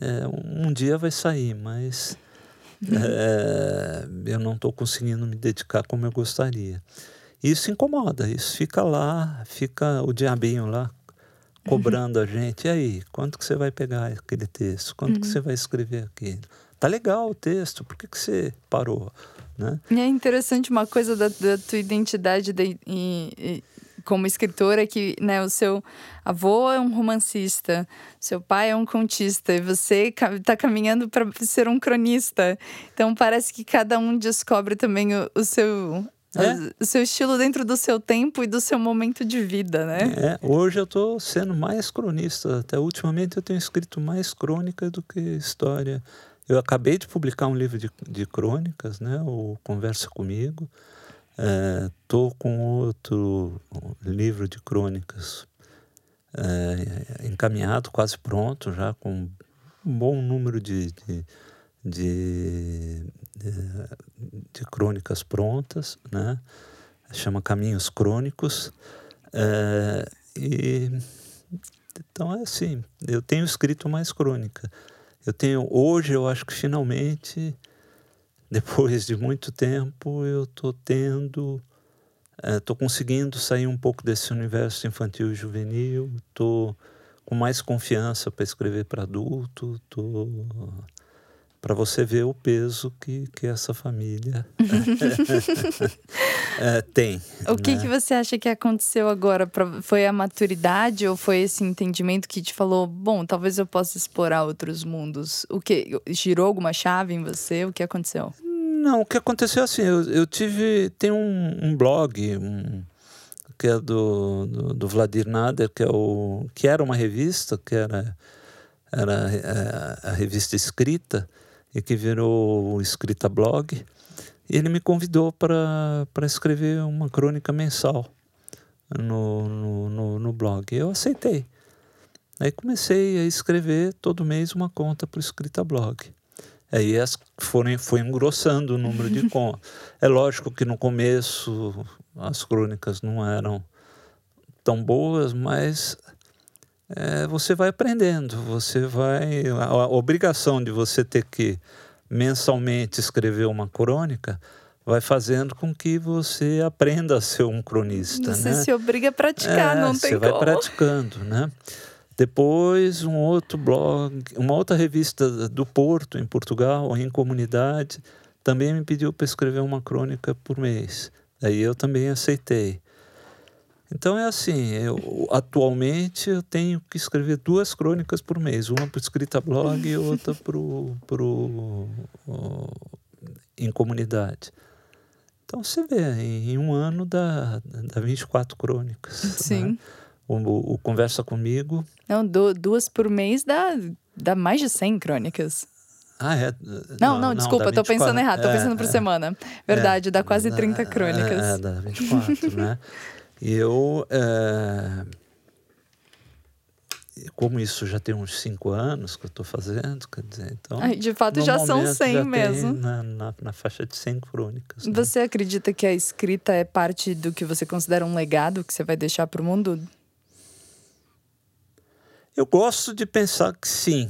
Speaker 1: é, um dia vai sair, mas uhum. é, eu não estou conseguindo me dedicar como eu gostaria. Isso incomoda, isso fica lá, fica o diabinho lá cobrando uhum. a gente. E aí, quanto que você vai pegar aquele texto? Quanto uhum. que você vai escrever aquilo? Tá legal o texto, por que, que você parou? Né?
Speaker 2: É interessante uma coisa da, da tua identidade de, e, e, como escritora que né, o seu avô é um romancista, seu pai é um contista e você está caminhando para ser um cronista. Então parece que cada um descobre também o, o seu é? O seu estilo dentro do seu tempo e do seu momento de vida, né?
Speaker 1: É, hoje eu estou sendo mais cronista. Até ultimamente eu tenho escrito mais crônica do que história. Eu acabei de publicar um livro de, de crônicas, né? O Conversa Comigo. Estou é, com outro livro de crônicas é, encaminhado, quase pronto, já com um bom número de, de de, de, crônicas prontas, né? chama Caminhos Crônicos. É, e, então é assim, eu tenho escrito mais crônica. Eu tenho, hoje eu acho que finalmente, depois de muito tempo, eu estou tendo, estou é, conseguindo sair um pouco desse universo infantil e juvenil, estou com mais confiança para escrever para adulto, estou para você ver o peso que, que essa família é, tem.
Speaker 2: O que, né? que você acha que aconteceu agora? Foi a maturidade ou foi esse entendimento que te falou, bom, talvez eu possa explorar outros mundos? O que girou alguma chave em você? O que aconteceu?
Speaker 1: Não, o que aconteceu assim, eu, eu tive, tem um, um blog, um, que é do, do, do, Vladimir Nader, que, é o, que era uma revista, que era, era a, é, a revista escrita, e que virou escrita blog. E ele me convidou para escrever uma crônica mensal no, no, no, no blog. Eu aceitei. Aí comecei a escrever todo mês uma conta para o Escrita Blog. Aí as foram, foi engrossando o número de contas. É lógico que no começo as crônicas não eram tão boas, mas é, você vai aprendendo, você vai. A, a, obrigação de você ter que mensalmente escrever uma crônica vai fazendo com que você aprenda a ser um cronista.
Speaker 2: Você
Speaker 1: né?
Speaker 2: se obriga a praticar,
Speaker 1: é,
Speaker 2: não tem
Speaker 1: Você vai
Speaker 2: como.
Speaker 1: praticando, né? Depois, um outro blog, uma outra revista do Porto, em Portugal, em comunidade, também me pediu para escrever uma crônica por mês. Aí eu também aceitei. Então é assim, eu, atualmente eu tenho que escrever duas crônicas por mês, uma para escrita blog e outra para pro, em comunidade. Então você vê, em, em um ano dá, dá 24 crônicas.
Speaker 2: Sim.
Speaker 1: Né? O, o, Conversa Comigo.
Speaker 2: Não, do, duas por mês dá, dá mais de 100 crônicas.
Speaker 1: Ah, é?
Speaker 2: Não, não, não desculpa, estou pensando errado, estou é, pensando por é, semana. Verdade, é, dá quase 30 crônicas.
Speaker 1: É, dá 24, né? Eu, é, como isso já tem uns cinco anos que eu estou fazendo, quer dizer, então...
Speaker 2: Ai, de fato, já são 100
Speaker 1: já
Speaker 2: mesmo.
Speaker 1: Na, na, na, faixa de 100 crônicas. Né?
Speaker 2: Você acredita que a escrita é parte do que você considera um legado que você vai deixar para o mundo?
Speaker 1: Eu gosto de pensar que sim.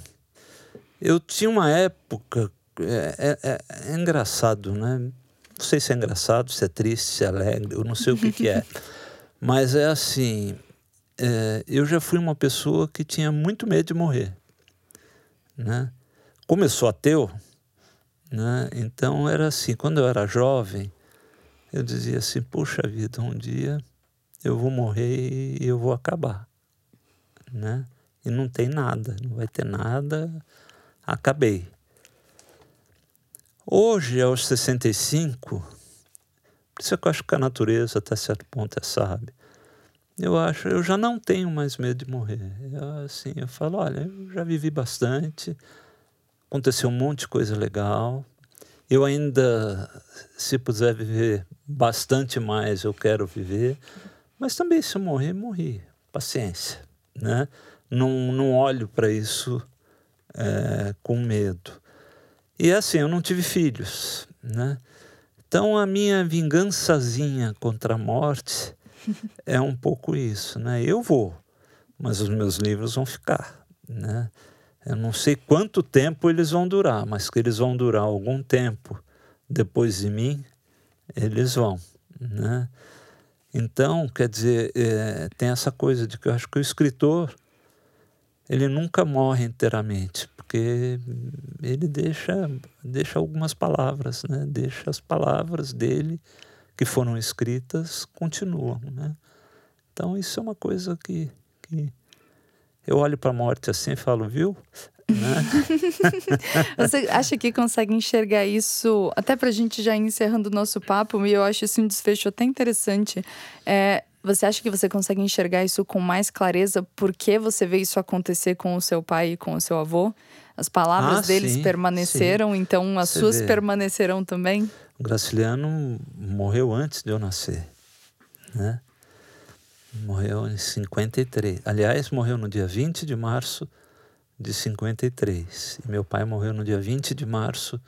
Speaker 1: Eu tinha uma época... É, é, é, é engraçado, né? Não sei se é engraçado, se é triste, se é alegre, eu não sei o que, que é. Mas é assim, é, eu já fui uma pessoa que tinha muito medo de morrer. Né? Sou ateu, né? então era assim, quando eu era jovem, eu dizia assim, puxa vida, um dia eu vou morrer e eu vou acabar. Né? E não tem nada, não vai ter nada, acabei. Hoje, aos 65, por isso é que eu acho que a natureza, até certo ponto, é sábia. Eu acho, eu já não tenho mais medo de morrer. Eu, assim, eu falo, olha, eu já vivi bastante, aconteceu um monte de coisa legal. Eu ainda, se puder viver bastante mais, eu quero viver. Mas também, se eu morrer, morri. Paciência, né? Não, não olho para isso é, com medo. E assim, eu não tive filhos, né? Então a minha vingançazinha contra a morte é um pouco isso, né? Eu vou, mas os meus livros vão ficar, né? Eu não sei quanto tempo eles vão durar, mas que eles vão durar algum tempo depois de mim, eles vão, né? Então, quer dizer, é, tem essa coisa de que eu acho que o escritor ele nunca morre inteiramente, porque ele deixa, deixa algumas palavras, né? deixa as palavras dele que foram escritas continuam. Né? Então, isso é uma coisa que, que eu olho para a morte assim e falo, viu? Né?
Speaker 2: Você acha que consegue enxergar isso, até para a gente já ir encerrando o nosso papo, e eu acho esse um desfecho até interessante. É, você acha que você consegue enxergar isso com mais clareza porque você vê isso acontecer com o seu pai e com o seu avô? As palavras ah, deles sim, permaneceram, sim. então as você suas vê. permanecerão também?
Speaker 1: O Graciliano morreu antes de eu nascer, né? Morreu em 53. Aliás, morreu no dia 20 de março de 53. E meu pai morreu no dia 20 de março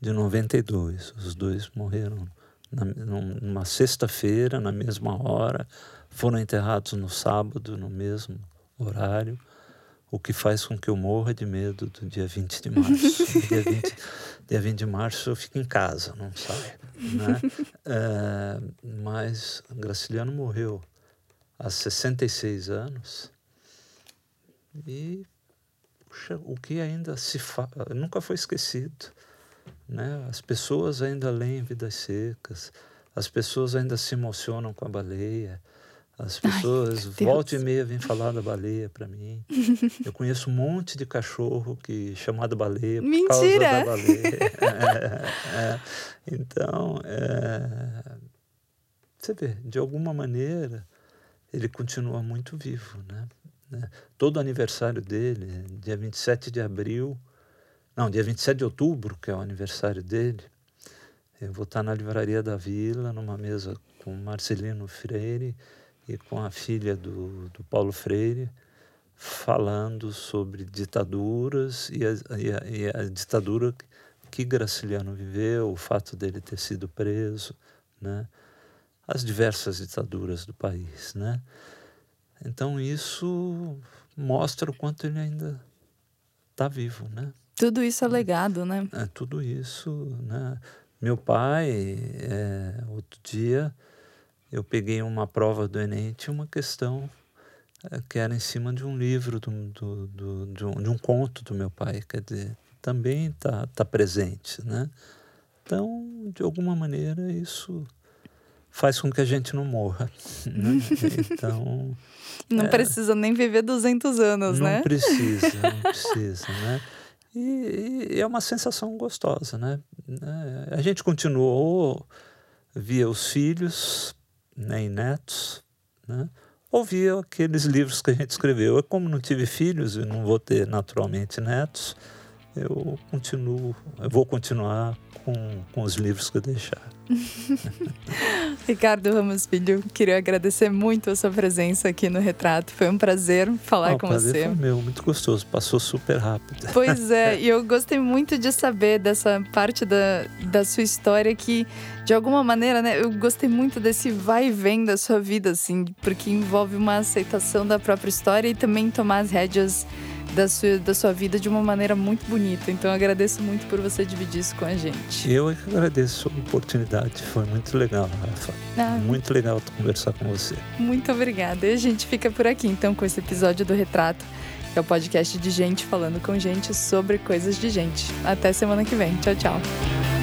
Speaker 1: de 92. Os dois morreram na, numa sexta-feira, na mesma hora, foram enterrados no sábado, no mesmo horário, o que faz com que eu morra de medo do dia 20 de março. dia, 20, dia 20 de março eu fico em casa, não saio. Né? É, mas Graciliano morreu há 66 anos e puxa, o que ainda se fala, nunca foi esquecido. Né? As pessoas ainda leem Vidas Secas, as pessoas ainda se emocionam com a baleia, as pessoas, Ai, volta e meia, vêm falar da baleia para mim. Eu conheço um monte de cachorro que chamado baleia por
Speaker 2: Mentira.
Speaker 1: causa da baleia. é, é. Então, é, você vê, de alguma maneira, ele continua muito vivo. Né? né? Todo aniversário dele, dia 27 de abril, não, dia 27 de outubro, que é o aniversário dele, eu vou estar na Livraria da Vila, numa mesa com Marcelino Freire e com a filha do, do Paulo Freire, falando sobre ditaduras e a, e a, e a ditadura que Graciliano viveu, o fato dele ter sido preso, né? as diversas ditaduras do país. Né? Então isso mostra o quanto ele ainda está vivo. Né?
Speaker 2: Tudo isso é legado, né?
Speaker 1: É, tudo isso. Né? Meu pai, é, outro dia, eu peguei uma prova do Enem, tinha uma questão é, que era em cima de um livro, do, do, do, de, um, de um conto do meu pai. Quer dizer, também está tá presente, né? Então, de alguma maneira, isso faz com que a gente não morra. Né? Então.
Speaker 2: Não é, precisa nem viver 200 anos,
Speaker 1: não
Speaker 2: né?
Speaker 1: Não precisa, não precisa, né? E, e, é uma sensação gostosa, né? É, a gente continuou via os filhos né, e netos, né? Ouvia aqueles livros que a gente escreveu. Eu, como não tive filhos e não vou ter naturalmente netos, eu continuo, eu vou continuar com, com os livros que eu deixar.
Speaker 2: Ricardo Ramos Filho, queria agradecer muito a sua presença aqui no Retrato. Foi um prazer falar
Speaker 1: ah,
Speaker 2: com
Speaker 1: prazer
Speaker 2: você.
Speaker 1: Foi meu, muito gostoso, passou super rápido.
Speaker 2: Pois é, e eu gostei muito de saber dessa parte da, da sua história que, de alguma maneira, né, eu gostei muito desse vai e vem da sua vida, assim, porque envolve uma aceitação da própria história e também tomar as rédeas da sua, da sua vida de uma maneira muito bonita. Então eu agradeço muito por você dividir isso com a gente.
Speaker 1: Eu é que agradeço a oportunidade. Foi muito legal, Rafa. Ah, muito legal conversar com você.
Speaker 2: Muito obrigada. E a gente fica por aqui então com esse episódio do Retrato. Que é o podcast de gente falando com gente sobre coisas de gente. Até semana que vem. Tchau, tchau.